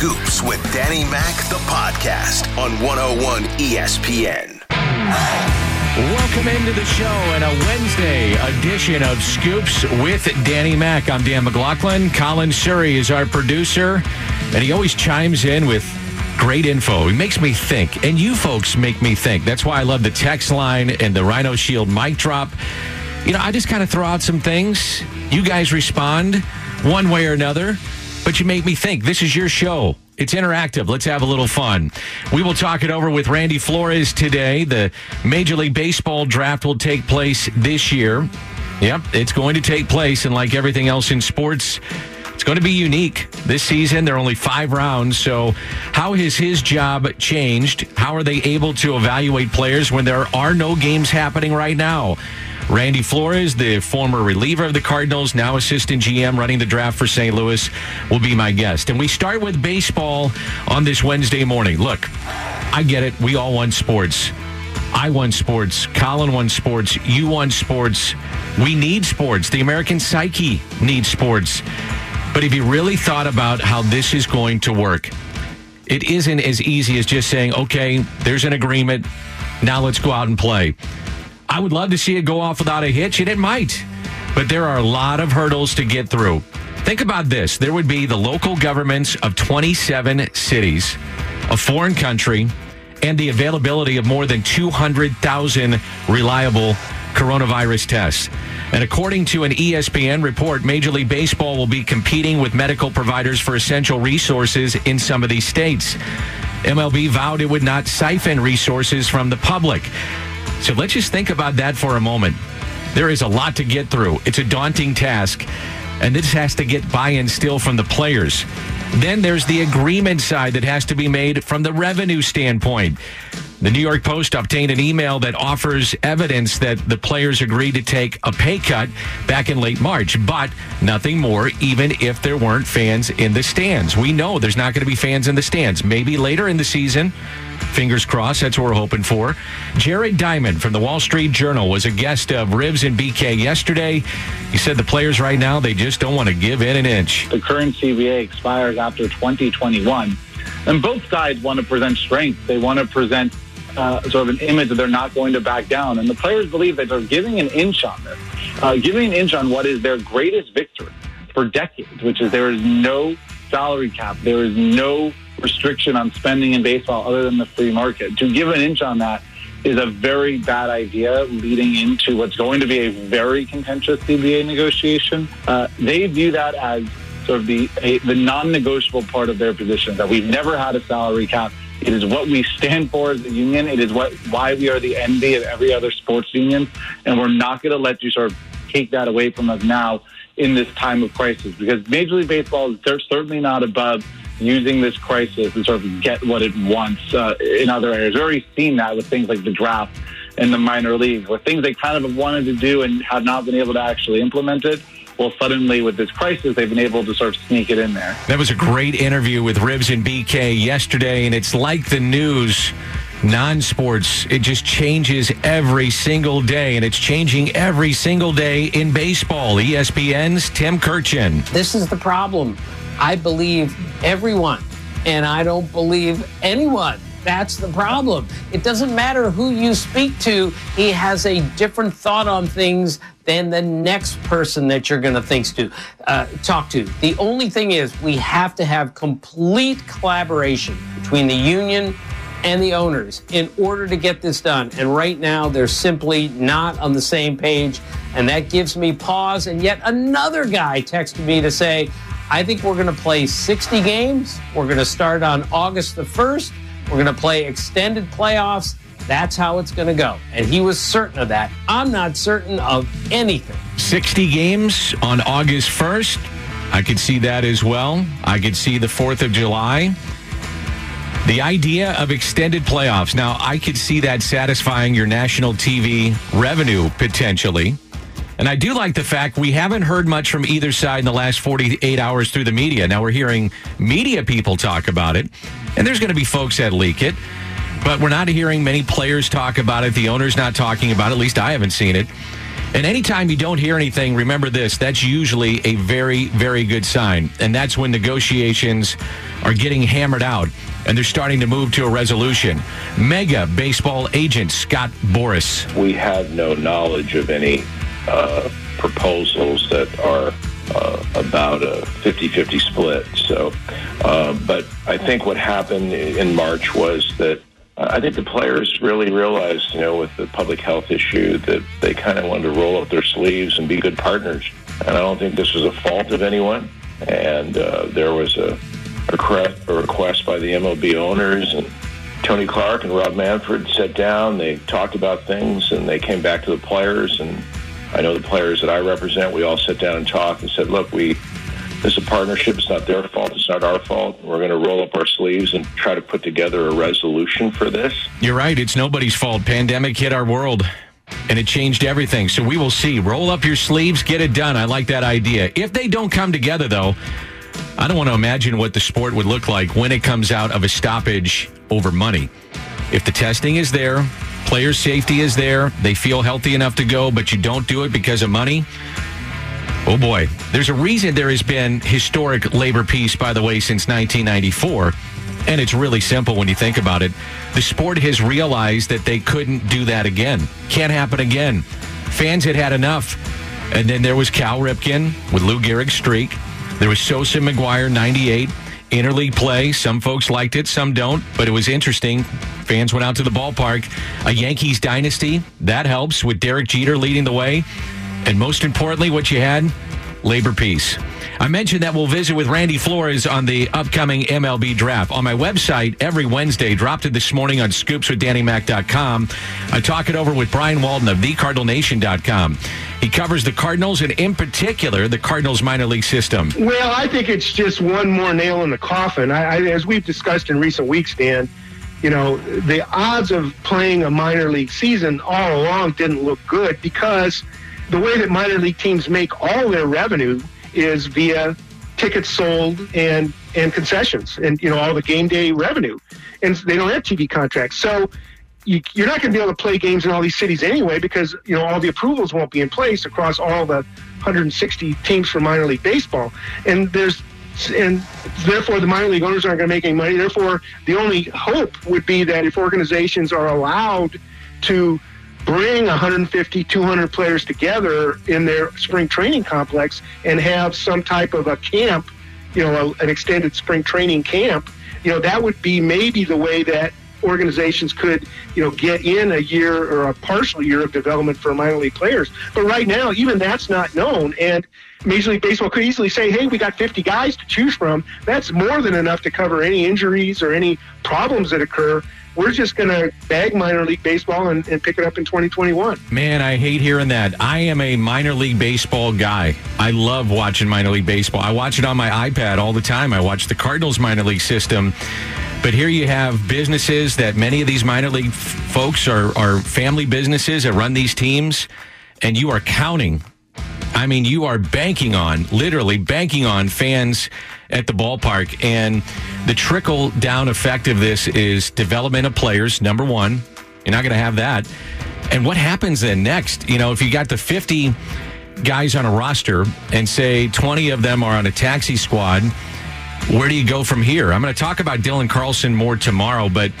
Scoops with Danny Mac, the podcast on 101 ESPN. Welcome into the show and a Wednesday edition of Scoops with Danny Mac. I'm Dan McLaughlin. Colin Surrey is our producer, and he always chimes in with great info. He makes me think, and you folks make me think. That's why I love the text line and the Rhino Shield mic drop. You know, I just kind of throw out some things. You guys respond one way or another, but you make me think. This is your show. It's interactive. Let's have a little fun. We will talk it over with Randy Flores today. The Major League Baseball draft will take place this year. Yep, it's going to take place. And like everything else in sports, it's going to be unique this season. There are only five rounds. So, how has his job changed? How are they able to evaluate players when there are no games happening right now? Randy Flores, the former reliever of the Cardinals, now assistant GM running the draft for St. Louis, will be my guest. And we start with baseball on this Wednesday morning. Look, I get it. We all want sports. I won sports. Colin won sports. You won sports. We need sports. The American psyche needs sports. But if you really thought about how this is going to work, it isn't as easy as just saying, okay, there's an agreement. Now let's go out and play. I would love to see it go off without a hitch, and it might. But there are a lot of hurdles to get through. Think about this there would be the local governments of 27 cities, a foreign country, and the availability of more than 200,000 reliable coronavirus tests. And according to an ESPN report, Major League Baseball will be competing with medical providers for essential resources in some of these states. MLB vowed it would not siphon resources from the public. So let's just think about that for a moment. There is a lot to get through. It's a daunting task, and this has to get buy in still from the players. Then there's the agreement side that has to be made from the revenue standpoint. The New York Post obtained an email that offers evidence that the players agreed to take a pay cut back in late March, but nothing more, even if there weren't fans in the stands. We know there's not going to be fans in the stands. Maybe later in the season, Fingers crossed. That's what we're hoping for. Jared Diamond from the Wall Street Journal was a guest of Ribs and BK yesterday. He said the players right now, they just don't want to give in an inch. The current CBA expires after 2021. And both sides want to present strength. They want to present uh, sort of an image that they're not going to back down. And the players believe that they're giving an inch on this, uh, giving an inch on what is their greatest victory for decades, which is there is no salary cap. There is no restriction on spending in baseball other than the free market. To give an inch on that is a very bad idea leading into what's going to be a very contentious CBA negotiation. Uh, they view that as sort of the, a, the non-negotiable part of their position, that we've never had a salary cap. It is what we stand for as a union. It is what why we are the envy of every other sports union. And we're not going to let you sort of take that away from us now in this time of crisis because Major League Baseball is certainly not above using this crisis to sort of get what it wants uh, in other areas. We've already seen that with things like the draft and the minor leagues, where things they kind of wanted to do and have not been able to actually implement it. Well, suddenly with this crisis, they've been able to sort of sneak it in there. That was a great interview with Ribs and BK yesterday, and it's like the news non sports. It just changes every single day, and it's changing every single day in baseball. ESPN's Tim Kurkjian. This is the problem. I believe everyone, and I don't believe anyone. That's the problem. It doesn't matter who you speak to, he has a different thought on things than the next person that you're going to think to uh, talk to. The only thing is, we have to have complete collaboration between the union and the owners in order to get this done. And right now, they're simply not on the same page. And that gives me pause. And yet another guy texted me to say, I think we're going to play 60 games. We're going to start on August the 1st. We're going to play extended playoffs. That's how it's going to go. And he was certain of that. I'm not certain of anything. 60 games on August 1st. I could see that as well. I could see the 4th of July. The idea of extended playoffs. Now, I could see that satisfying your national TV revenue potentially. And I do like the fact we haven't heard much from either side in the last 48 hours through the media. Now we're hearing media people talk about it, and there's going to be folks that leak it, but we're not hearing many players talk about it. The owner's not talking about it. At least I haven't seen it. And anytime you don't hear anything, remember this that's usually a very, very good sign. And that's when negotiations are getting hammered out and they're starting to move to a resolution. Mega baseball agent Scott Boras. We have no knowledge of any uh, proposals that are uh, about a 50-50 split. So, uh, but I think what happened in March was that I think the players really realized, you know, with the public health issue, that they kind of wanted to roll up their sleeves and be good partners. And I don't think this was a fault of anyone. And uh, there was a, a, request, by the MLB owners and Tony Clark and Rob Manfred sat down. They talked about things, and they came back to the players and I know the players that I represent, we all sat down and talked and said, look, we is a partnership. It's not their fault. It's not our fault. We're going to roll up our sleeves and try to put together a resolution for this. You're right. It's nobody's fault. Pandemic hit our world and it changed everything. So we will see. Roll up your sleeves, get it done. I like that idea. If they don't come together, though, I don't want to imagine what the sport would look like when it comes out of a stoppage over money. If the testing is there, player safety is there, they feel healthy enough to go, but you don't do it because of money. Oh boy, there's a reason there has been historic labor peace, by the way, since 1994. And it's really simple when you think about it. The sport has realized that they couldn't do that again. Can't happen again. Fans had had enough. And then there was Cal Ripken with Lou Gehrig's streak. There was Sosa McGwire, 98 interleague play. Some folks liked it, some don't, but it was interesting. Fans went out to the ballpark. A Yankees dynasty, that helps with Derek Jeter leading the way. And most importantly, what you had, labor peace. I mentioned that we'll visit with Randy Flores on the upcoming MLB draft. On my website every Wednesday, dropped it this morning on scoopswithdannymac.com. I talk it over with Brian Walton of thecardinalnation.com. He covers the Cardinals and, in particular, the Cardinals minor league system. Well, I think it's just one more nail in the coffin. I, I, as we've discussed in recent weeks, Dan, you know, the odds of playing a minor league season all along didn't look good because the way that minor league teams make all their revenue is via tickets sold and and concessions and you know all the game day revenue, and they don't have TV contracts. So you, are not going to be able to play games in all these cities anyway because you know all the approvals won't be in place across all the 160 teams for minor league baseball, and there's and therefore the minor league owners aren't going to make any money. Therefore, the only hope would be that if organizations are allowed to bring 150, 200 players together in their spring training complex and have some type of a camp, you know, a, an extended spring training camp, you know, that would be maybe the way that organizations could, you know, get in a year or a partial year of development for minor league players. But right now, even that's not known. And Major League Baseball could easily say, hey, we got 50 guys to choose from. That's more than enough to cover any injuries or any problems that occur we're just going to bag minor league baseball and, and, pick it up in 2021. Man, I hate hearing that. I am a minor league baseball guy. I love watching minor league baseball. I watch it on my iPad all the time. I watch the Cardinals minor league system. But here you have businesses that many of these minor league f- folks are, are family businesses that run these teams, and you are counting. I mean, you are banking on, literally banking on fans at the ballpark. And the trickle down effect of this is development of players, number one. You're not going to have that. And what happens then next? You know, if you got the 50 guys on a roster and say 20 of them are on a taxi squad, where do you go from here? I'm going to talk about Dylan Carlson more tomorrow, but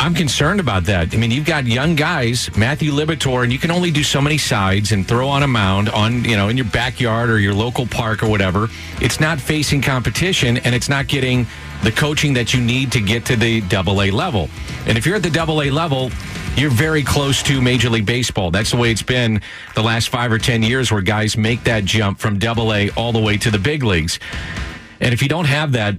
I'm concerned about that. I mean, you've got young guys, Matthew Liberatore, and you can only do so many sides and throw on a mound on, you know, in your backyard or your local park or whatever. It's not facing competition and it's not getting the coaching that you need to get to the double A level. And if you're at the double A level, you're very close to Major League Baseball. That's the way it's been the last five or 10 years where guys make that jump from double A all the way to the big leagues. And if you don't have that,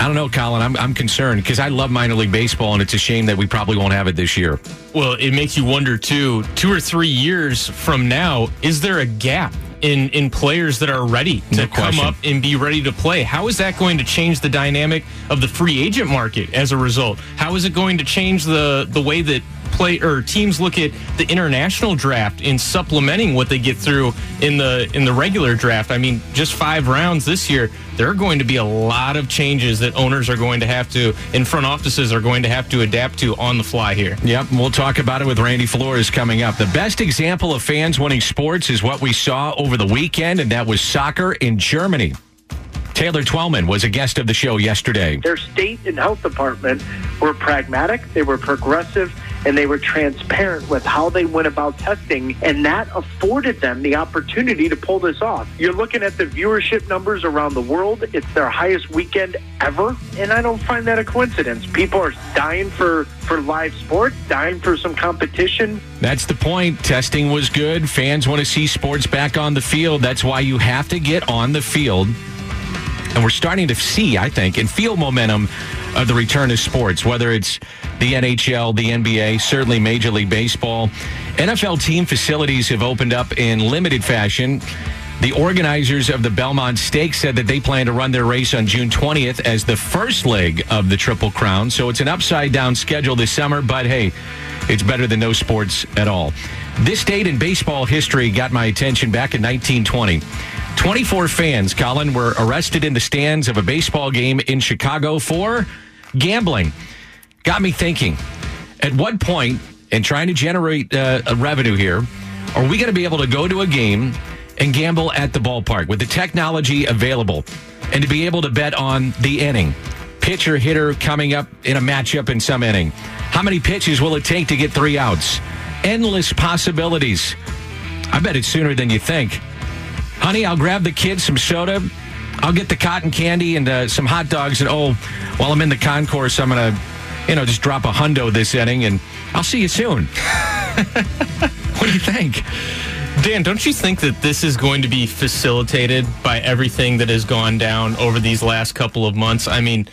I don't know, Colin. I'm, I'm concerned because I love minor league baseball, and it's a shame that we probably won't have it this year. Well, it makes you wonder, too, two or three years from now, is there a gap? In, in players that are ready to no come up and be ready to play. How is that going to change the dynamic of the free agent market as a result? How is it going to change the the way that play or teams look at the international draft in supplementing what they get through in the in the regular draft. I mean, just five rounds this year, there are going to be a lot of changes that owners are going to have to, in front offices are going to have to adapt to on the fly here. Yep, we'll talk about it with Randy Flores coming up. The best example of fans winning sports is what we saw over the weekend, and that was soccer in Germany. Taylor Twellman was a guest of the show yesterday. Their state and health department were pragmatic, they were progressive, and they were transparent with how they went about testing, and that afforded them the opportunity to pull this off. You're looking at the viewership numbers around the world, it's their highest weekend ever, and I don't find that a coincidence. People are dying for, for live sports, dying for some competition. That's the point. Testing was good. Fans want to see sports back on the field. That's why you have to get on the field. And we're starting to see, I think, and feel momentum of the return of sports, whether it's the NHL, the NBA, certainly Major League Baseball. NFL team facilities have opened up in limited fashion. The organizers of the Belmont Stakes said that they plan to run their race on June 20th as the first leg of the Triple Crown. So it's an upside down schedule this summer, but hey, it's better than no sports at all. This date in baseball history got my attention back in 1920. 24 fans, Colin, were arrested in the stands of a baseball game in Chicago for gambling. Got me thinking, at what point, in trying to generate uh, a revenue here, are we going to be able to go to a game and gamble at the ballpark with the technology available and to be able to bet on the inning? Pitcher hitter coming up in a matchup in some inning. How many pitches will it take to get three outs? Endless possibilities. I bet it's sooner than you think. Honey, I'll grab the kids some soda. I'll get the cotton candy and uh, some hot dogs. And oh, while I'm in the concourse, I'm going to, you know, just drop a hundo this inning and I'll see you soon. what do you think? Dan, don't you think that this is going to be facilitated by everything that has gone down over these last couple of months? I mean,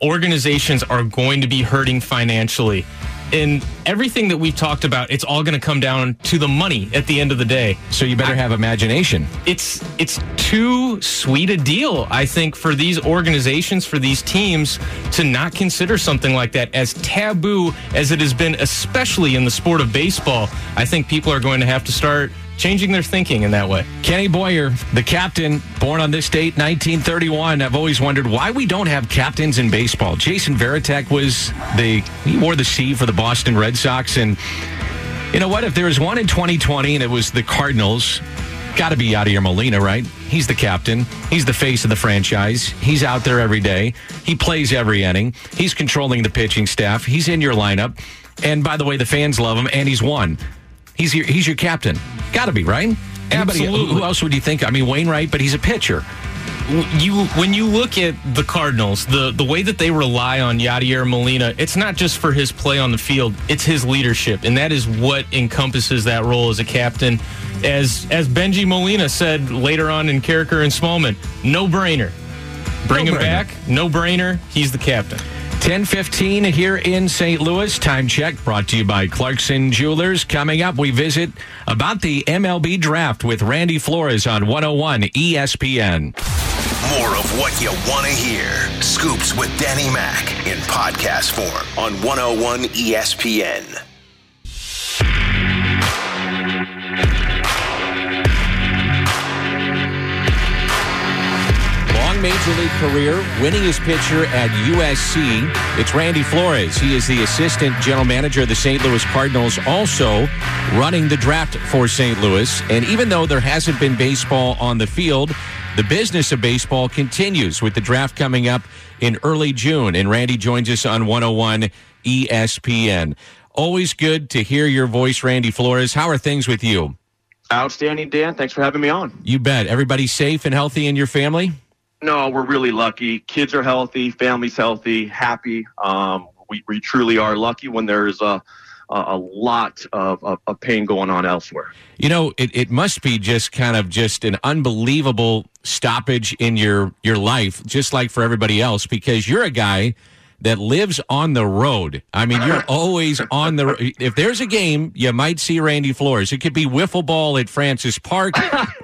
organizations are going to be hurting financially. And everything that we've talked about, it's all going to come down to the money at the end of the day. So you better have imagination. It's it's too sweet a deal, I think, for these organizations, for these teams to not consider something like that as taboo as it has been, especially in the sport of baseball. I think people are going to have to start changing their thinking in that way. Kenny Boyer, the captain, born on this date, 1931. I've always wondered why we don't have captains in baseball. Jason Varitek was the, he wore the C for the Boston Red Sox. And you know what? If there was one in 2020 and it was the Cardinals, got to be Yadier Molina, right? He's the captain. He's the face of the franchise. He's out there every day. He plays every inning. He's controlling the pitching staff. He's in your lineup. And by the way, the fans love him, and he's won. He's your he's your captain. Got to be right. Anybody, Absolutely. Who else would you think? I mean, Wainwright, but he's a pitcher. you when you look at the Cardinals, the the way that they rely on Yadier Molina, it's not just for his play on the field, it's his leadership, and that is what encompasses that role as a captain. As as Bengie Molina said later on in Carricker and Smallman, no brainer. Bring him No-brainer. back, no brainer. He's the captain. 1015 here in St. Louis. Time check brought to you by Clarkson Jewelers. Coming up, we visit about the MLB draft with Randy Flores on 101 ESPN. More of what you want to hear. Scoops with Danny Mac in podcast form on 101 ESPN. Major league career, winningest pitcher at USC. It's Randy Flores. He is the assistant general manager of the St. Louis Cardinals, also running the draft for St. Louis. And even though there hasn't been baseball on the field, the business of baseball continues with the draft coming up in early June. And Randy joins us on 101 ESPN. Always good to hear your voice, Randy Flores. How are things with you? Outstanding, Dan. Thanks for having me on. You bet. Everybody safe and healthy in your family? No, we're really lucky. Kids are healthy, family's healthy, happy. Um, we, we truly are lucky when there's a, a, a lot of, of, of pain going on elsewhere. You know, it, it must be just kind of just an unbelievable stoppage in your your life, just like for everybody else, because you're a guy that lives on the road. I mean, you're always on the. If there's a game, you might see Randy Flores. It could be wiffle ball at Francis Park,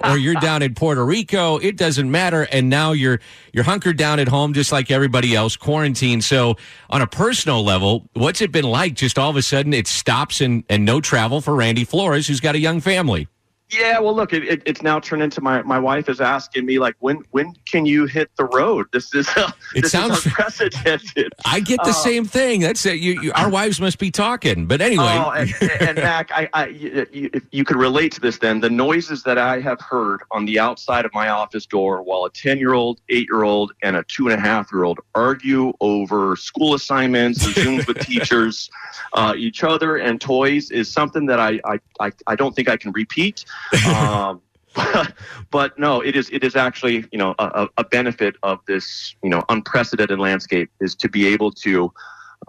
or you're down in Puerto Rico. It doesn't matter. And now you're you're hunkered down at home, just like everybody else, quarantined. So, on a personal level, what's it been like? Just all of a sudden, it stops and and no travel for Randy Flores, who's got a young family. Yeah, well, look, it, it, it's now turned into my my wife is asking me like, when when can you hit the road? This is uh, It this sounds- is unprecedented. I get the Uh, same thing. That's it. You, you, our wives must be talking. But anyway, Oh, and, and Mac, I, I, you, if you could relate to this, then the noises that I have heard on the outside of my office door while a ten-year-old, eight-year-old, and a two-and-a-half-year-old argue over school assignments, and zooms with teachers, uh, each other, and toys is something that I, I, I, I don't think I can repeat. Um, but no, it is it is actually you know a, a- benefit of this you know unprecedented landscape is to be able to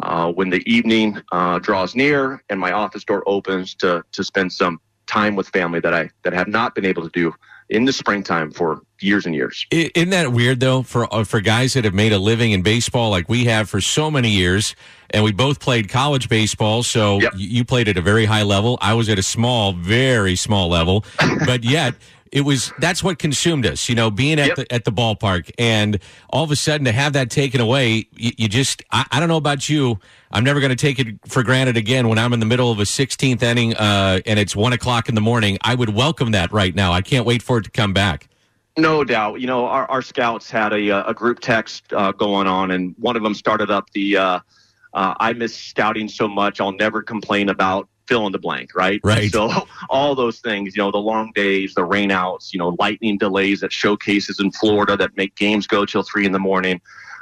uh, when the evening uh, draws near and my office door opens to to spend some time with family that I that I have not been able to do in the springtime for years and years. Isn't that weird though for uh, for guys that have made a living in baseball like we have for so many years, and we both played college baseball. So Yep. you played at a very high level. I was at a small, very small level, but yet it was that's what consumed us. You know, being at Yep. the at the ballpark, and all of a sudden to have that taken away, you, you just I, I don't know about you. I'm never going to take it for granted again when I'm in the middle of a 16th inning uh, and it's one o'clock in the morning. I would welcome that right now. I can't wait for it to come back. No doubt. You know, our, our scouts had a, uh, a group text uh, going on, and one of them started up the uh, uh, I miss scouting so much, I'll never complain about fill in the blank, right? Right. So, all those things, you know, the long days, the rainouts, you know, lightning delays at showcases in Florida that make games go till three in the morning,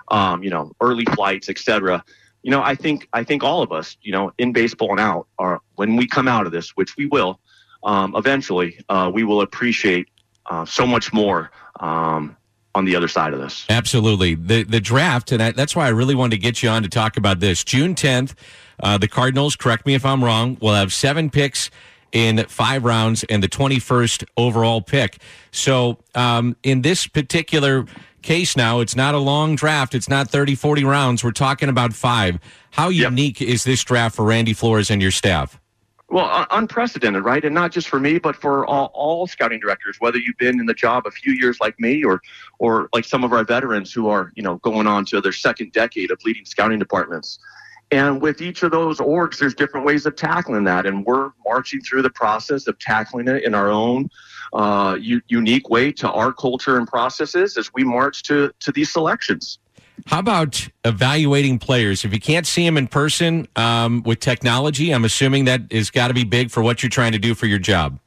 um, you know, early flights, etc. You know, I think I think all of us, you know, in baseball and out, are when we come out of this, which we will, um, eventually, uh, we will appreciate uh, so much more um, on the other side of this. Absolutely. The the draft, and I, that's why I really wanted to get you on to talk about this. June 10th, uh, the Cardinals, correct me if I'm wrong, will have seven picks in five rounds and the 21st overall pick. So um, in this particular case now, it's not a long draft. It's not 30, 40 rounds. We're talking about five. How Yep. unique is this draft for Randy Flores and your staff? Well, un- unprecedented, right? And not just for me, but for all, all scouting directors, whether you've been in the job a few years like me or, or like some of our veterans who are, you know, going on to their second decade of leading scouting departments. And with each of those orgs, there's different ways of tackling that. And we're marching through the process of tackling it in our own uh, u- unique way to our culture and processes as we march to, to these selections. How about evaluating players? If you can't see them in person um, with technology, I'm assuming that has got to be big for what you're trying to do for your job.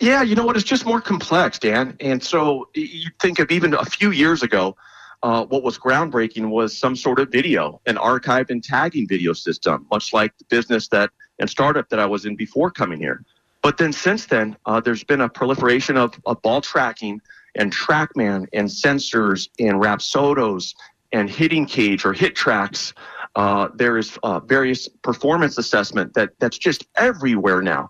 Yeah, you know what? It's just more complex, Dan. And so you think of even a few years ago, uh, what was groundbreaking was some sort of video, an archived and tagging video system, much like the business that and startup that I was in before coming here. But then since then, uh, there's been a proliferation of, of ball tracking and TrackMan and sensors and Rapsodos and hitting cage or HitTrax. Uh, there is uh, various performance assessment that that's just everywhere now.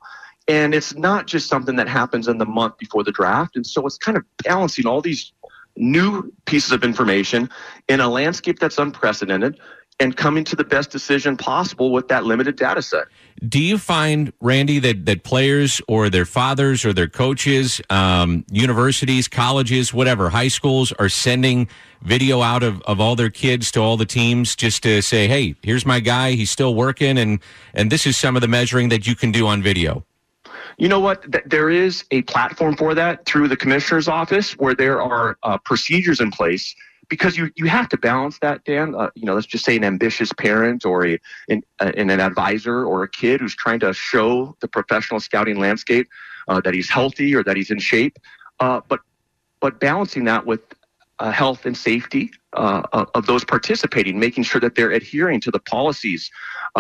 And it's not just something that happens in the month before the draft. And so it's kind of balancing all these new pieces of information in a landscape that's unprecedented and coming to the best decision possible with that limited data set. Do you find, Randy, that, that players or their fathers or their coaches, um, universities, colleges, whatever, high schools are sending video out of, of all their kids to all the teams just to say, hey, here's my guy, he's still working, and, and this is some of the measuring that you can do on video? You know what? There is a platform for that through the commissioner's office where there are uh, procedures in place because you, you have to balance that, Dan. Uh, you know, let's just say an ambitious parent or a, an, uh, an advisor or a kid who's trying to show the professional scouting landscape uh, that he's healthy or that he's in shape. Uh, but but balancing that with uh, health and safety uh, of, those participating, making sure that they're adhering to the policies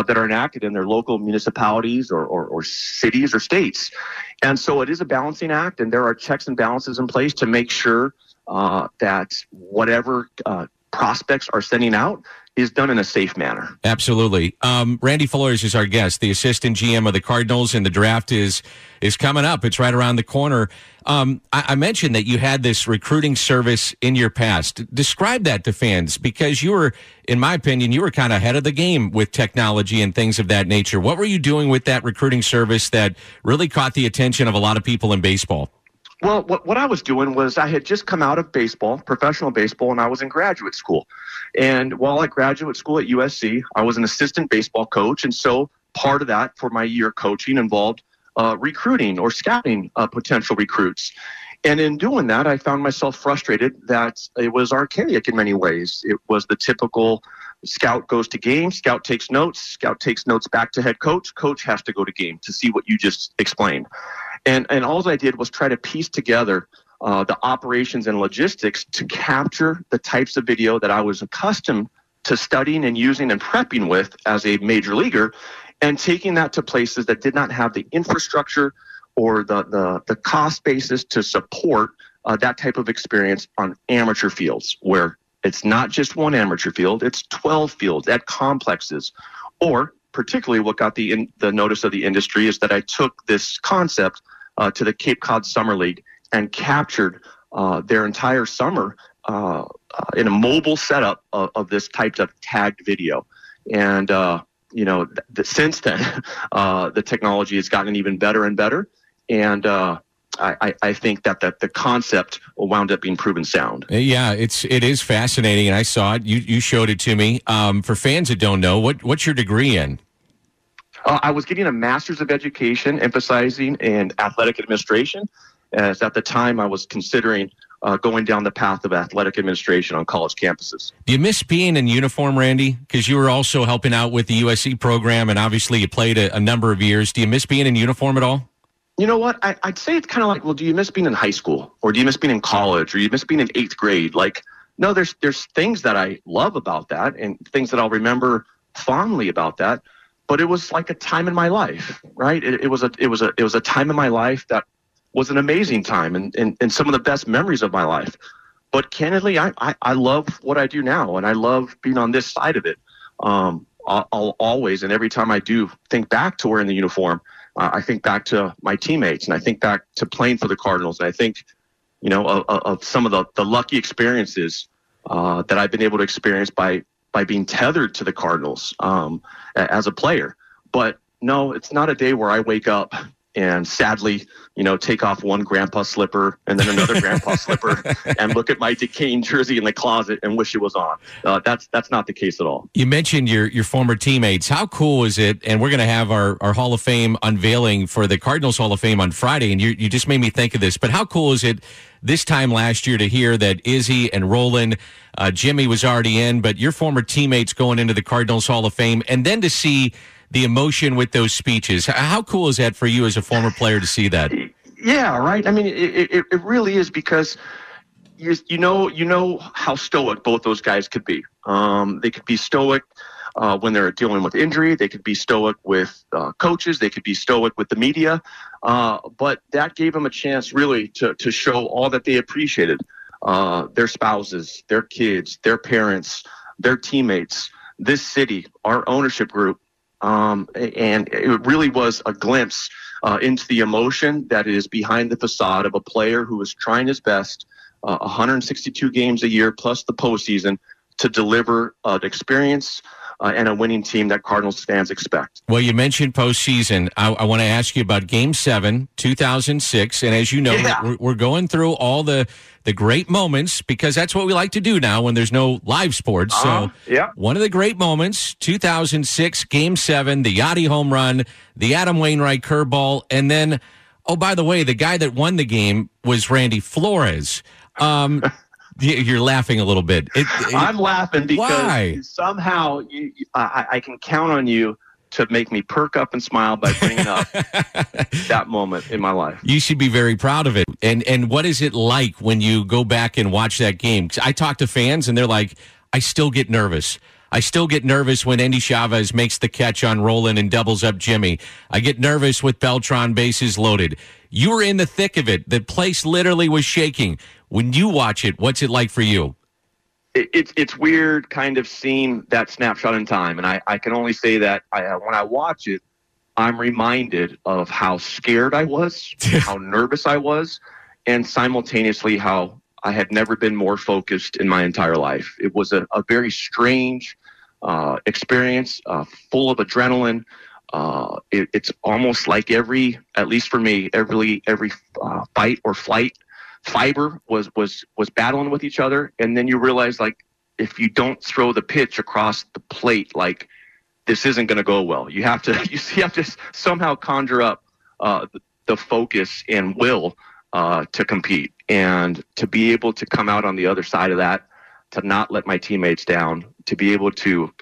that are enacted in their local municipalities or, or, or cities or states. And so it is a balancing act, and there are checks and balances in place to make sure uh, that whatever uh, prospects are sending out is done in a safe manner. Absolutely. Um, Randy Flores is our guest, the assistant GM of the Cardinals, and the draft is is coming up. It's right around the corner. Um, I, I, mentioned that you had this recruiting service in your past. Describe that to fans because you were, in my opinion, you were kind of ahead of the game with technology and things of that nature. What were you doing with that recruiting service that really caught the attention of a lot of people in baseball? Well, what, what I was doing was I had just come out of baseball, professional baseball, and I was in graduate school. And while at graduate school at USC, I was an assistant baseball coach. And so part of that for my year coaching involved uh, recruiting or scouting uh, potential recruits. And in doing that, I found myself frustrated that it was archaic in many ways. It was the typical scout goes to game, scout takes notes, scout takes notes back to head coach, coach has to go to game to see what you just explained. And and all I did was try to piece together uh, the operations and logistics to capture the types of video that I was accustomed to studying and using and prepping with as a major leaguer, and taking that to places that did not have the infrastructure or the the, the cost basis to support uh, that type of experience on amateur fields where it's not just one amateur field, it's 12 fields at complexes. Or particularly what got the in, the notice of the industry is that I took this concept uh, to the Cape Cod Summer League and captured uh, their entire summer uh, uh in a mobile setup of, of, this type of tagged video. And, uh, you know, th- th- since then, uh, the technology has gotten even better and better. And, I, I, think that, that the concept wound up being proven sound. Yeah, it's it is fascinating, and I saw it. You you showed it to me. Um, for fans that don't know, what what's your degree in? Uh, I was getting a master's of education, emphasizing in athletic administration, as at the time I was considering uh, going down the path of athletic administration on college campuses. Do you miss being in uniform, Randy? Because you were also helping out with the USC program, and obviously you played a, a number of years. Do you miss being in uniform at all? You know what? I, would say it's kind of like, well, do you miss being in high school, or do you miss being in college, or do you miss being in eighth grade? Like, no, there's there's things that I love about that, and things that I'll remember fondly about that but it was like a time in my life, right? It, it, was a it was a it was a time in my life that was an amazing time and, and, and some of the best memories of my life. But candidly, I, I, I love what I do now, and I love being on this side of it. Um, I'll, I'll always and every time I do think back to wearing the uniform, uh, I think back to my teammates, and I think back to playing for the Cardinals, and I think, you know, of, of some of the, the lucky experiences uh, that I've been able to experience by by being tethered to the Cardinals um, as a player. But no, it's not a day where I wake up and sadly, you know, take off one grandpa slipper and then another grandpa slipper and look at my decaying jersey in the closet and wish it was on. Uh, that's that's not the case at all. You mentioned your your former teammates. How cool is it? And we're going to have our, our Hall of Fame unveiling for the Cardinals Hall of Fame on Friday. And you you just made me think of this. But how cool is it this time last year to hear that Izzy and Rolen, uh, Jimmy was already in, but your former teammates going into the Cardinals Hall of Fame, and then to see the emotion with those speeches. How cool is that for you as a former player to see that? Yeah, right. I mean, it, it, it really is because you, you know you know how stoic both those guys could be. Um, they could be stoic uh, when they're dealing with injury. They could be stoic with uh, coaches. They could be stoic with the media. Uh, but that gave them a chance, really, to to show all that they appreciated uh, their spouses, their kids, their parents, their teammates, this city, our ownership group, um, and it really was a glimpse uh, into the emotion that is behind the facade of a player who is trying his best, uh, 162 games a year plus the postseason, to deliver an experience uh, and a winning team that Cardinals fans expect. Well, you mentioned postseason. I, I want to ask you about Game Seven, 2006, and as you know, yeah. we're, we're, going through all the the great moments because that's what we like to do now when there's no live sports. Uh-huh. So, yeah, one of the great moments, 2006, Game Seven, the Yadi home run, the Adam Wainwright curveball, and then. Oh, by the way, the guy that won the game was Randy Flores. Um, You're laughing a little bit. It, it, I'm laughing because why? somehow you, I, I can count on you to make me perk up and smile by bringing up that moment in my life. You should be very proud of it. And and what is it like when you go back and watch that game? I talk to fans and they're like, I still get nervous. I still get nervous when Endy Chavez makes the catch on Rolen and doubles up Jimmy. I get nervous with Beltran bases loaded. You were in the thick of it. The place literally was shaking. When you watch it, what's it like for you? it, it's it's weird kind of seeing that snapshot in time, and I, I can only say that I, when I watch it, I'm reminded of how scared I was, how nervous I was, and simultaneously how I had never been more focused in my entire life. It was a, a very strange uh, experience, uh, full of adrenaline. Uh, it, it's almost like every, at least for me, every every uh, fight or flight fiber was was was battling with each other, and then you realize like if you don't throw the pitch across the plate, like this isn't going to go well. You have to you have to somehow conjure up uh, the, the focus and will uh, to compete and to be able to come out on the other side of that, to not let my teammates down, to be able to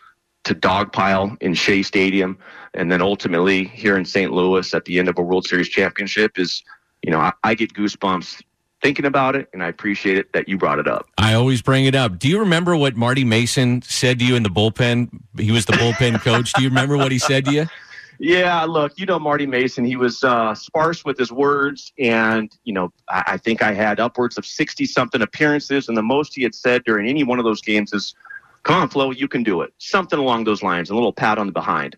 to dogpile in Shea Stadium, and then ultimately here in St. Louis at the end of a World Series championship is, you know, I, I get goosebumps thinking about it, and I appreciate it that you brought it up. I always bring it up. Do you remember what Marty Mason said to you in the bullpen? He was the bullpen coach. Do you remember what he said to you? Yeah, look, you know Marty Mason. He was uh, sparse with his words, and you know I, I think I had upwards of sixty something appearances, and the most he had said during any one of those games is, "Come on, Flo, you can do it." Something along those lines, a little pat on the behind.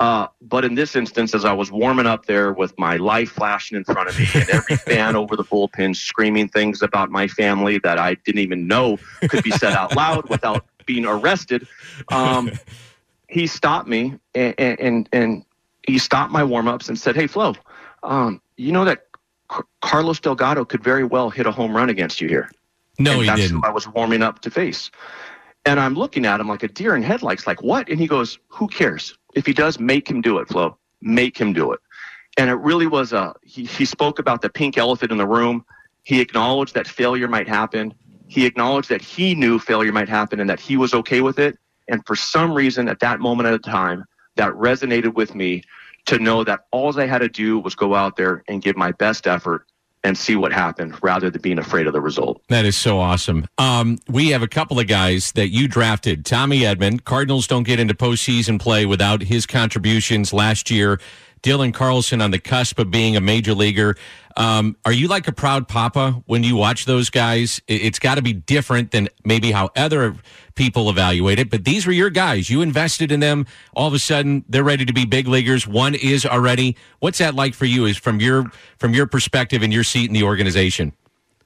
Uh, but in this instance, as I was warming up there with my life flashing in front of me, and every fan over the bullpen screaming things about my family that I didn't even know could be said out loud without being arrested, um, he stopped me and, and and he stopped my warm ups and said, "Hey, Flo, um, you know that C- Carlos Delgado could very well hit a home run against you here." No, and he that's didn't. Who I was warming up to face, and I'm looking at him like a deer in headlights. Like what? And he goes, "Who cares? If he does, make him do it, Flo. Make him do it." And it really was a. He, he spoke about the pink elephant in the room. He acknowledged that failure might happen. He acknowledged that he knew failure might happen and that he was okay with it. And for some reason, at that moment at a time, that resonated with me to know that all I had to do was go out there and give my best effort and see what happened rather than being afraid of the result. That is so awesome. Um, we have a couple of guys that you drafted. Tommy Edman. Cardinals don't get into postseason play without his contributions last year. Dylan Carlson on the cusp of being a major leaguer. Um, are you like a proud papa when you watch those guys? It- It's got to be different than maybe how other people evaluate it, but these were your guys. You invested in them. All of a sudden, they're ready to be big leaguers. One is already. What's that like for you? Is from your from your perspective and your seat in the organization?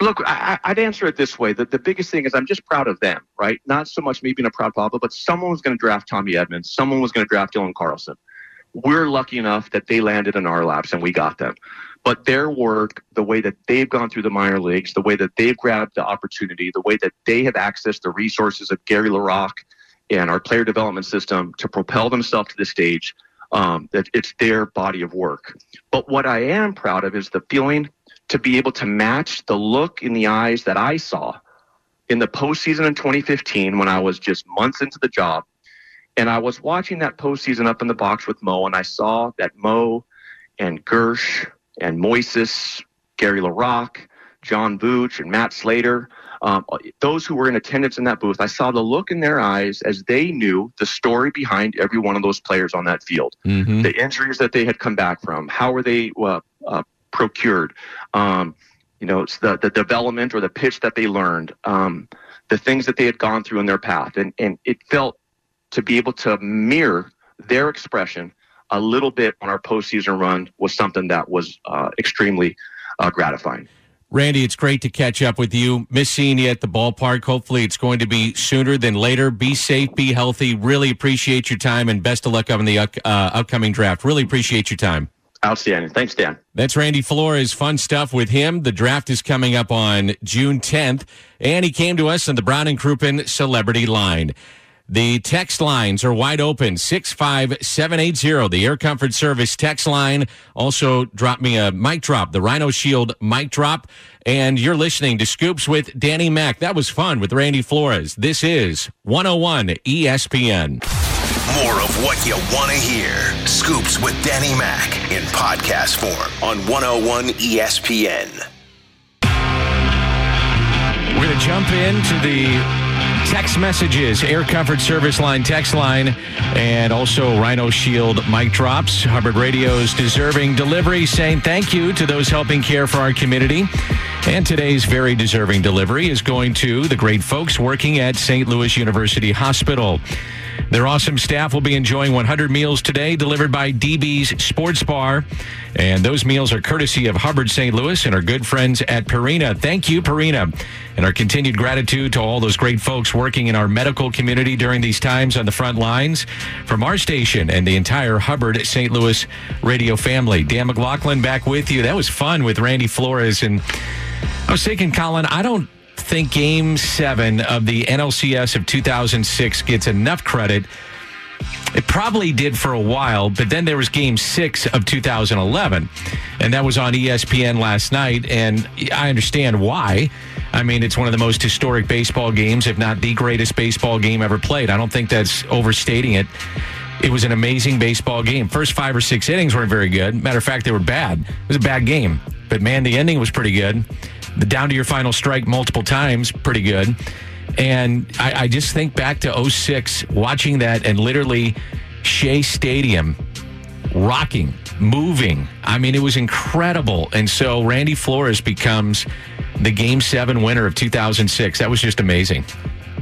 Look, I, I'd answer it this way. That the biggest thing is I'm just proud of them, right? Not so much me being a proud papa, but someone was going to draft Tommy Edmonds. Someone was going to draft Dylan Carlson. We're lucky enough that they landed in our laps and we got them. But their work, the way that they've gone through the minor leagues, the way that they've grabbed the opportunity, the way that they have accessed the resources of Gary LaRocque and our player development system to propel themselves to the stage, um, that it's their body of work. But what I am proud of is the feeling to be able to match the look in the eyes that I saw in the postseason in 2015 when I was just months into the job. And I was watching that postseason up in the box with Mo, and I saw that Mo and Girsch and Moises, Gary LaRocque, John Vuch, and Matt Slater, um, those who were in attendance in that booth, I saw the look in their eyes as they knew the story behind every one of those players on that field Mm-hmm. the injuries that they had come back from, how were they uh, uh, procured, um, you know, it's the, the development or the pitch that they learned, um, the things that they had gone through in their path. And, and it felt to be able to mirror their expression a little bit on our postseason run was something that was uh, extremely uh, gratifying. Randy, it's great to catch up with you. Miss seeing you at the ballpark. Hopefully, it's going to be sooner than later. Be safe, be healthy. Really appreciate your time, and best of luck on the uh, upcoming draft. Really appreciate your time. Outstanding. Thanks, Dan. That's Randy Flores. Fun stuff with him. The draft is coming up on June 10th, and he came to us on the Brown and Crouppen Celebrity Line. The text lines are wide open 65780, the Air Comfort Service text line. Also, drop me a mic drop, the Rhino Shield mic drop. And you're listening to Scoops with Danny Mac. That was fun with Randy Flores. This is 101 ESPN. More of what you want to hear. Scoops with Danny Mac in podcast form on 101 ESPN. We're going to jump into the text messages, Air Comfort Service Line text line, and also Rhino Shield mic drops. Hubbard Radio's deserving delivery saying thank you to those helping care for our community. And today's very deserving delivery is going to the great folks working at St. Louis University Hospital. Their awesome staff will be enjoying 100 meals today delivered by DB's Sports Bar. And those meals are courtesy of Hubbard St. Louis and our good friends at Purina. Thank you, Purina. And our continued gratitude to all those great folks working in our medical community during these times on the front lines from our station and the entire Hubbard St. Louis radio family. Dan McLaughlin back with you. That was fun with Randy Flores. And I was thinking, Colin, I don't think game seven of the NLCS of 2006 gets enough credit. It probably did for a while, but then there was game six of 2011, and that was on ESPN last night. And I understand why. I mean, it's one of the most historic baseball games, if not the greatest baseball game ever played. I don't think that's overstating it. It was an amazing baseball game. First five or six innings weren't very good. Matter of fact, they were bad. It was a bad game. But man, the ending was pretty good down to your final strike multiple times, pretty good. And I, I just think back to 06, watching that and literally Shea Stadium rocking, moving. I mean, it was incredible. And so Randy Flores becomes the game seven winner of 2006. That was just amazing.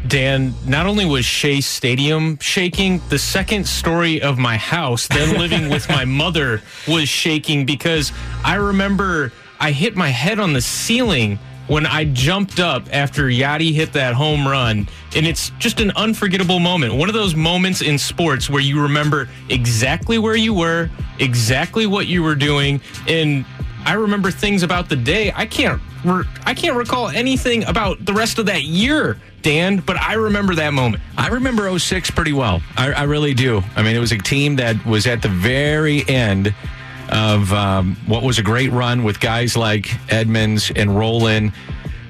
Dan, not only was Shea Stadium shaking, the second story of my house, then living with my mother, was shaking because I remember I hit my head on the ceiling when I jumped up after Yadi hit that home run. And it's just an unforgettable moment. One of those moments in sports where you remember exactly where you were, exactly what you were doing. And I remember things about the day. I can't I can't recall anything about the rest of that year, Dan, but I remember that moment. I remember 06 pretty well. I, I really do. I mean, it was a team that was at the very end of um, what was a great run with guys like Edmonds and Rolen.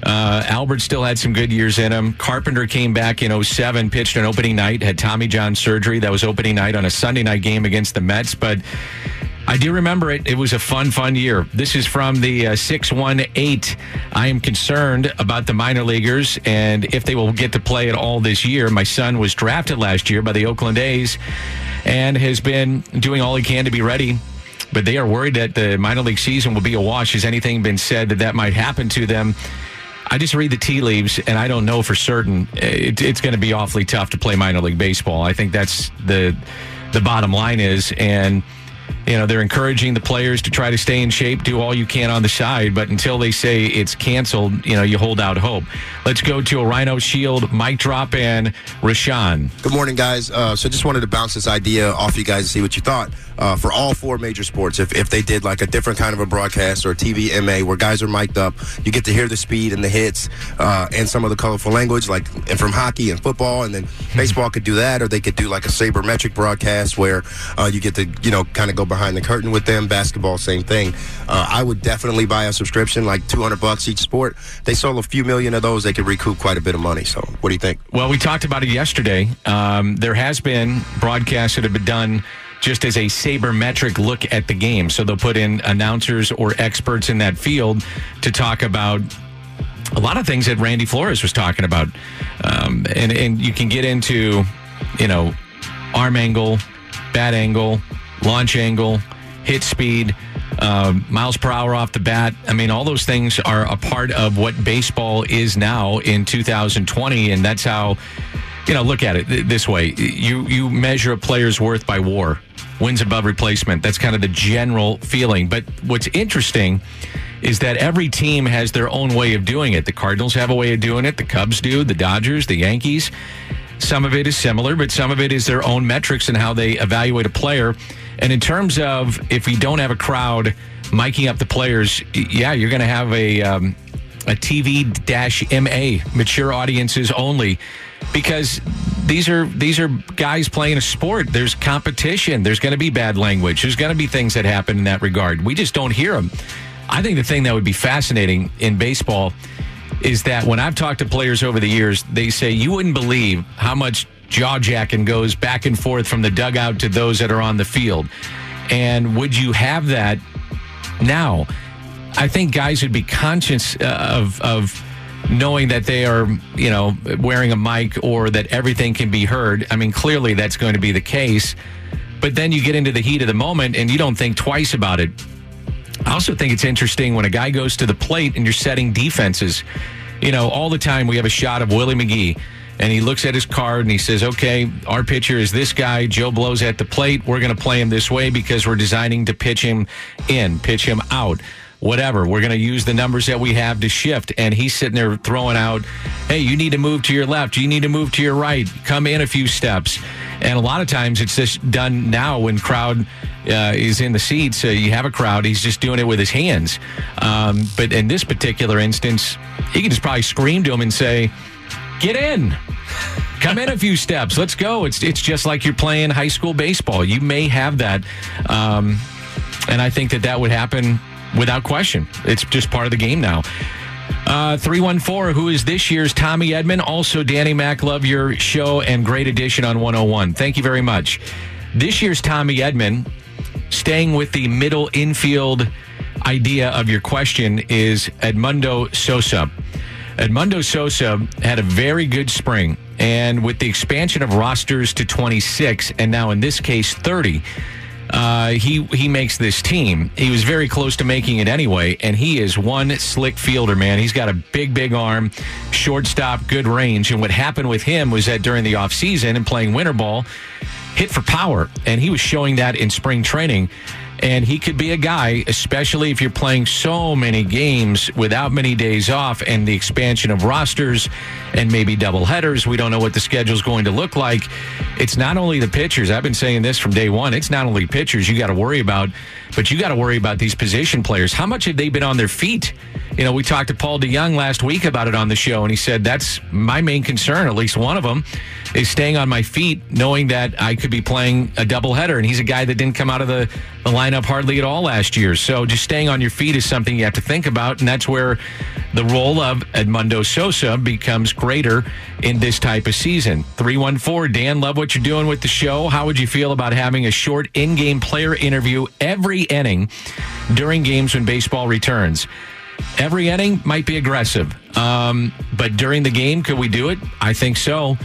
Uh, Albert still had some good years in him. Carpenter came back in 07, pitched an opening night, had Tommy John surgery. That was opening night on a Sunday night game against the Mets. But I do remember it. It was a fun, fun year. This is from the uh, 618. I am concerned about the minor leaguers and if they will get to play at all this year. My son was drafted last year by the Oakland A's and has been doing all he can to be ready but they are worried that the minor league season will be a wash. Has anything been said that that might happen to them? I just read the tea leaves, and I don't know for certain. It, it's going to be awfully tough to play minor league baseball. I think that's the the bottom line is, and you know they're encouraging the players to try to stay in shape, do all you can on the side, but until they say it's canceled, you know you hold out hope. Let's go to a Rhino Shield mic drop and Rashawn. Good morning, guys. Uh, so just wanted to bounce this idea off you guys and see what you thought uh, for all four major sports. If, if they did like a different kind of a broadcast or a TV MA where guys are mic'd up, you get to hear the speed and the hits uh, and some of the colorful language, like and from hockey and football, and then baseball could do that, or they could do like a sabermetric broadcast where uh, you get to you know kind of go behind the curtain with them. Basketball, same thing. Uh, I would definitely buy a subscription, like 200 bucks each sport. They sold a few million of those, they could recoup quite a bit of money. So, what do you think? Well, we talked about it yesterday. Um, there has been broadcasts that have been done just as a sabermetric look at the game. So they'll put in announcers or experts in that field to talk about a lot of things that Randy Flores was talking about. Um, and, and you can get into, you know, arm angle, bat angle, launch angle, hit speed, um, miles per hour off the bat. I mean, all those things are a part of what baseball is now in 2020. And that's how you know, look at it this way: you you measure a player's worth by WAR, wins above replacement. That's kind of the general feeling. But what's interesting is that every team has their own way of doing it. The Cardinals have a way of doing it. The Cubs do. The Dodgers, the Yankees. Some of it is similar, but some of it is their own metrics and how they evaluate a player. And in terms of if we don't have a crowd miking up the players, yeah, you're going to have a um, a TV MA mature audiences only because these are these are guys playing a sport. There's competition. There's going to be bad language. There's going to be things that happen in that regard. We just don't hear them. I think the thing that would be fascinating in baseball is that when I've talked to players over the years, they say you wouldn't believe how much jaw jacking goes back and forth from the dugout to those that are on the field. And would you have that now? I think guys would be conscious uh, of of knowing that they are, you know, wearing a mic or that everything can be heard. I mean, clearly that's going to be the case. But then you get into the heat of the moment and you don't think twice about it. I also think it's interesting when a guy goes to the plate and you're setting defenses. You know, all the time we have a shot of Willie McGee and he looks at his card and he says, okay, our pitcher is this guy. Joe blows at the plate. We're going to play him this way because we're designing to pitch him in, pitch him out whatever. We're going to use the numbers that we have to shift. And he's sitting there throwing out, hey, you need to move to your left. You need to move to your right. Come in a few steps. And a lot of times it's just done now when crowd uh, is in the seats. Uh, you have a crowd. He's just doing it with his hands. Um, but in this particular instance, he could just probably scream to him and say, get in. Come in a few steps. Let's go. It's it's just like you're playing high school baseball. You may have that, um, and I think that that would happen without question. It's just part of the game now. Uh, 314, who is this year's Tommy Edman. Also, Danny Mac, love your show and great addition on 101. Thank you very much. This year's Tommy Edman, staying with the middle infield idea of your question, is Edmundo Sosa. Edmundo Sosa had a very good spring. And with the expansion of rosters to 26, and now in this case, 30, uh, he he makes this team. He was very close to making it anyway, and he is one slick fielder, man. He's got a big, big arm, shortstop, good range. And what happened with him was that during the offseason and playing winter ball, hit for power, and he was showing that in spring training. And he could be a guy, especially if you're playing so many games without many days off and the expansion of rosters and maybe double headers. We don't know what the schedule is going to look like. It's not only the pitchers. I've been saying this from day one. It's not only pitchers you got to worry about, but you got to worry about these position players. How much have they been on their feet? You know, we talked to Paul DeJong last week about it on the show, and he said that's my main concern, at least one of them, is staying on my feet, knowing that I could be playing a doubleheader. And he's a guy that didn't come out of the, the lineup hardly at all last year. So just staying on your feet is something you have to think about. And that's where the role of Edmundo Sosa becomes greater in this type of season. 314, Dan, love what you're doing with the show. How would you feel about having a short in game player interview every inning during games when baseball returns? Every inning might be aggressive, um, but during the game, could we do it? I think so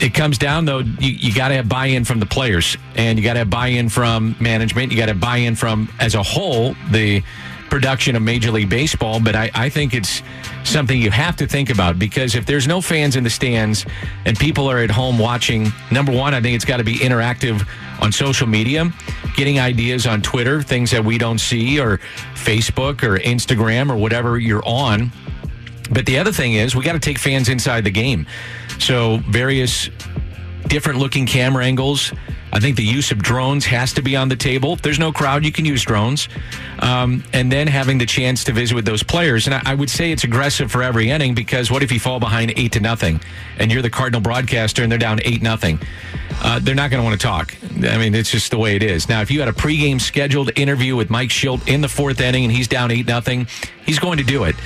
it comes down though you, you got to have buy-in from the players and you got to have buy-in from management you got to buy-in from as a whole the production of major league baseball but I, I think it's something you have to think about because if there's no fans in the stands and people are at home watching number one i think it's got to be interactive on social media getting ideas on twitter things that we don't see or facebook or instagram or whatever you're on. But the other thing is we got to take fans inside the game so various different looking camera angles. I think the use of drones has to be on the table. There's no crowd, you can use drones. Um, and then having the chance to visit with those players. And I, I, would say it's aggressive for every inning because what if you fall behind eight to nothing and you're the Cardinal broadcaster and they're down eight nothing? Uh, they're not going to want to talk. I mean, it's just the way it is. Now, if you had a pregame scheduled interview with Mike Shildt in the fourth inning and he's down eight nothing, he's going to do it.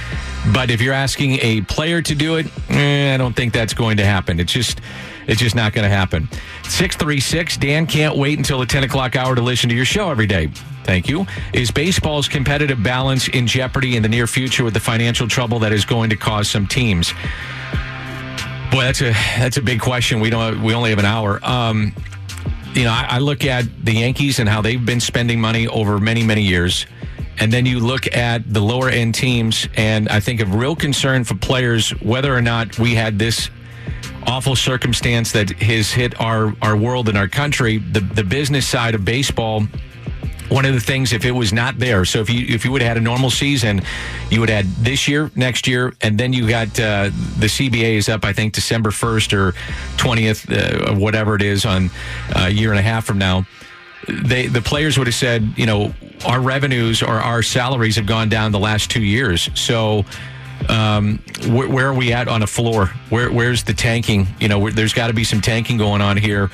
But if you're asking a player to do it, eh, I don't think that's going to happen. It's just, it's just not going to happen. Six three six. Dan can't wait until the ten o'clock hour to listen to your show every day. Thank you. Is baseball's competitive balance in jeopardy in the near future with the financial trouble that is going to cause some teams? Boy, that's a that's a big question. We don't we only have an hour. Um, you know, I, I look at the Yankees and how they've been spending money over many many years. And then you look at the lower end teams, and I think of real concern for players whether or not we had this awful circumstance that has hit our, our world and our country. The, the business side of baseball one of the things if it was not there so if you if you would have had a normal season you would have had this year next year and then you got uh, the cba is up i think december 1st or 20th uh, whatever it is on a year and a half from now they the players would have said you know our revenues or our salaries have gone down the last two years so um, where, where, are we at on a floor? Where, where's the tanking? You know, there's got to be some tanking going on here.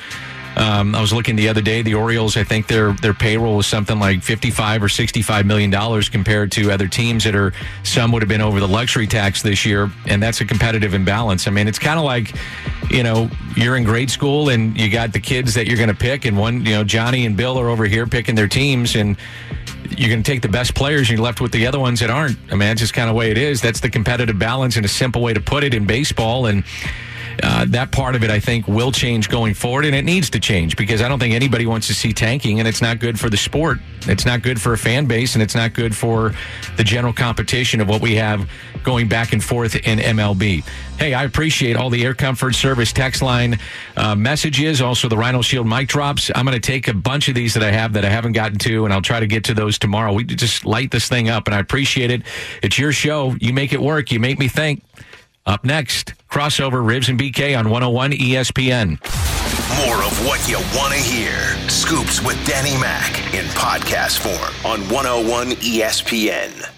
Um, I was looking the other day. The Orioles, I think their their payroll was something like fifty-five or sixty-five million dollars compared to other teams that are some would have been over the luxury tax this year, and that's a competitive imbalance. I mean, it's kind of like you know you're in grade school and you got the kids that you're going to pick, and one you know Johnny and Bill are over here picking their teams, and you're going to take the best players and you're left with the other ones that aren't. I mean, that's just kind of the way it is. That's the competitive balance and a simple way to put it in baseball. And uh, that part of it, I think, will change going forward, and it needs to change because I don't think anybody wants to see tanking, and it's not good for the sport. It's not good for a fan base, and it's not good for the general competition of what we have going back and forth in MLB. Hey, I appreciate all the Air Comfort Service text line uh, messages, also the Rhino Shield mic drops. I'm going to take a bunch of these that I have that I haven't gotten to, and I'll try to get to those tomorrow. We just light this thing up, and I appreciate it. It's your show. You make it work. You make me think. Up next, crossover Ribs and BK on 101 ESPN. More of what you want to hear. Scoops with Danny Mac in podcast form on 101 ESPN.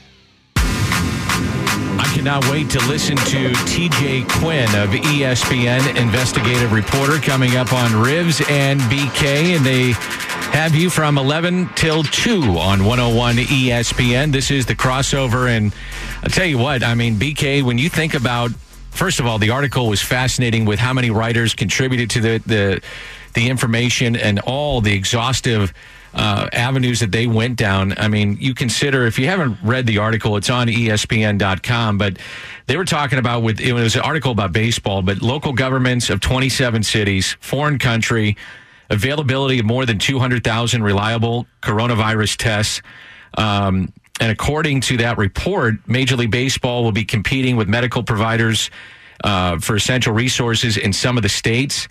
I cannot wait to listen to TJ Quinn of ESPN, investigative reporter, coming up on Ribs and BK. And they have you from 11 till 2 on 101 ESPN. This is the crossover. And I'll tell you what, I mean, BK, when you think about, first of all, the article was fascinating with how many writers contributed to the, the, the information and all the exhaustive uh, avenues that they went down. I mean, you consider if you haven't read the article, it's on ESPN.com, but they were talking about with it was an article about baseball, but local governments of 27 cities, foreign country, availability of more than 200,000 reliable coronavirus tests. Um, and according to that report, Major League Baseball will be competing with medical providers uh, for essential resources in some of the states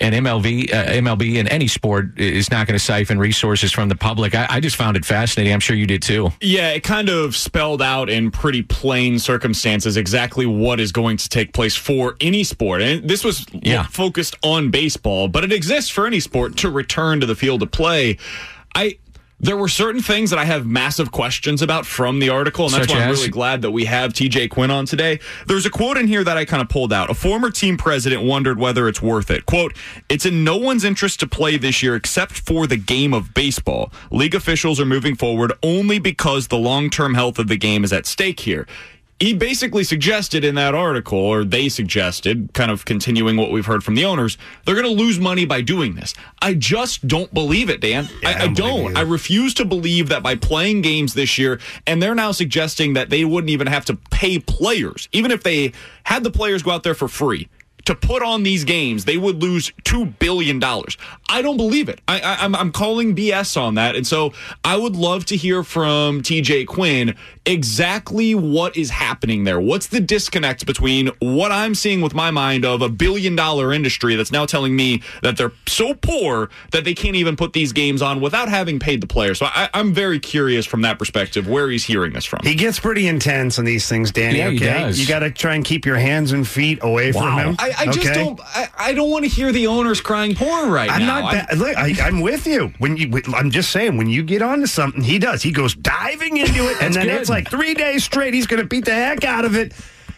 and MLB, uh, MLB in any sport is not going to siphon resources from the public. I, I just found it fascinating. I'm sure you did too. Yeah, it kind of spelled out in pretty plain circumstances exactly what is going to take place for any sport. And this was Yeah. focused on baseball, but it exists for any sport to return to the field of play. I there were certain things that I have massive questions about from the article, and that's Such why I'm as? really glad that we have TJ Quinn on today. There's a quote in here that I kind of pulled out. A former team president wondered whether it's worth it. Quote, it's in no one's interest to play this year except for the game of baseball. League officials are moving forward only because the long term health of the game is at stake here. He basically suggested in that article, or they suggested, kind of continuing what we've heard from the owners, they're going to lose money by doing this. I just don't believe it, Dan. I, I don't. I refuse to believe that by playing games this year, and they're now suggesting that they wouldn't even have to pay players, even if they had the players go out there for free. To put on these games, they would lose two billion dollars. I don't believe it. I, I, I'm, I'm calling BS on that, and so I would love to hear from TJ Quinn exactly what is happening there. What's the disconnect between what I'm seeing with my mind of a billion dollar industry that's now telling me that they're so poor that they can't even put these games on without having paid the players. So I, I'm very curious from that perspective where he's hearing this from. He gets pretty intense on these things, Danny. Yeah, he okay, does. you got to try and keep your hands and feet away from him. I, I just okay? don't. I, I don't want to hear the owners crying poor right I'm now. not. Ba- look, I, I'm with you. When you, I'm just saying, when you get onto something, he does. He goes diving into it, and then good. it's like three days straight. He's going to beat the heck out of it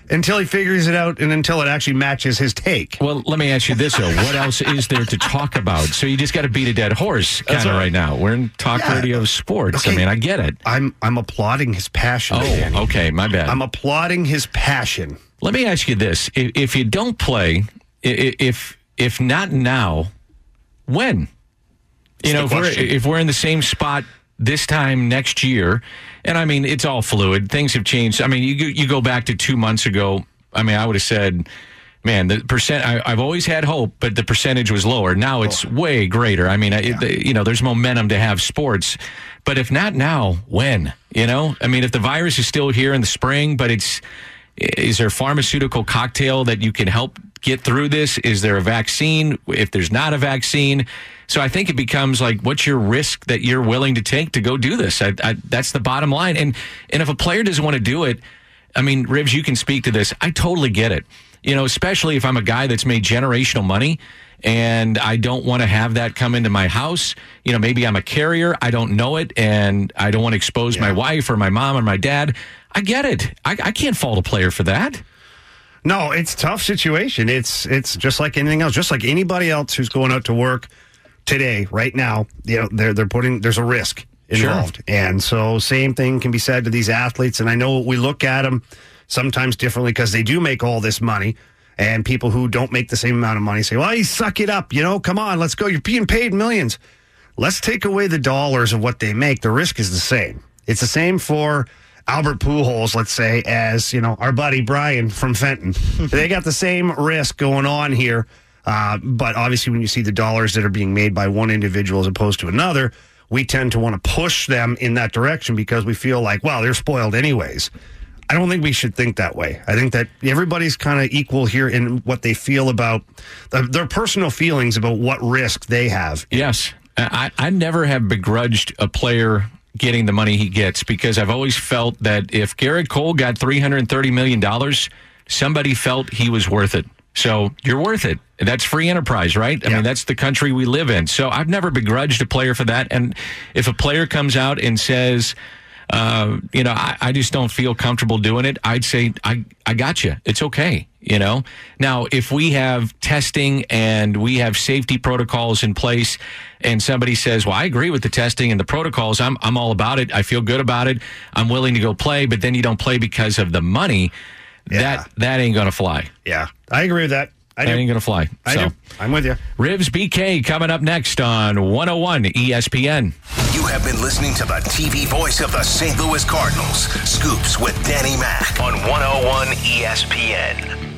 until he figures it out, and until it actually matches his take. Well, let me ask you this though: What else is there to talk about? So you just got to beat a dead horse, kind of right. right now. We're in talk Yeah. radio sports. I mean, I get it. I'm I'm applauding his passion. Oh, Danny. okay, my bad. I'm applauding his passion. Let me ask you this: If, if you don't play, if if not now, when? You know, if we're if we're in the same spot this time next year, and I mean, it's all fluid. Things have changed. I mean, you go- you go back to two months ago. I mean, I would have said. Man, the percent I, I've always had hope, but the percentage was lower. Now it's way greater. I mean, it, you know, there's momentum to have sports, but if not now, when? You know, I mean, if the virus is still here in the spring, but it's is there a pharmaceutical cocktail that you can help get through this? Is there a vaccine? If there's not a vaccine, so I think it becomes like, what's your risk that you're willing to take to go do this? I, I, that's the bottom line. And and if a player doesn't want to do it, I mean, Ribs, you can speak to this. I totally get it. You know, especially if I'm a guy that's made generational money and I don't want to have that come into my house. You know, maybe I'm a carrier. I don't know it and I don't want to expose my wife or my mom or my dad. I get it. I, I can't fault a player for that. No, it's a tough situation. It's it's just like anything else, just like anybody else who's going out to work today, right now. You know, they're they're putting there's a risk Sure. involved, and so same thing can be said to these athletes. And I know we look at them sometimes differently because they do make all this money. And people who don't make the same amount of money say, "Well, you suck it up, you know. Come on, let's go. You're being paid millions. Let's take away the dollars of what they make. The risk is the same. It's the same for Albert Pujols, let's say, as you know our buddy Brian from Fenton. they got the same risk going on here, uh, but obviously when you see the dollars that are being made by one individual as opposed to another, we tend to want to push them in that direction because we feel like, well, they're spoiled anyways. I don't think we should think that way. I think that everybody's kind of equal here in what they feel about the, their personal feelings about what risk they have. Yes. I, I never have begrudged a player getting the money he gets because I've always felt that if Gerrit Cole got $330 million, somebody felt he was worth it. So you're worth it. That's free enterprise, right? I mean, that's the country we live in. So I've never begrudged a player for that. And if a player comes out and says, uh, you know, I, I just don't feel comfortable doing it, I'd say, I, I got you. It's okay. You know, now if we have testing and we have safety protocols in place and somebody says, well, I agree with the testing and the protocols. I'm, I'm all about it. I feel good about it. I'm willing to go play, but then you don't play because of the money. That, that ain't going to fly. Yeah. I agree with that. I that ain't going to fly. I so. do. I'm with you. Ribs BK coming up next on 101 ESPN. You have been listening to the TV voice of the St. Louis Cardinals. Scoops with Danny Mac on 101 ESPN.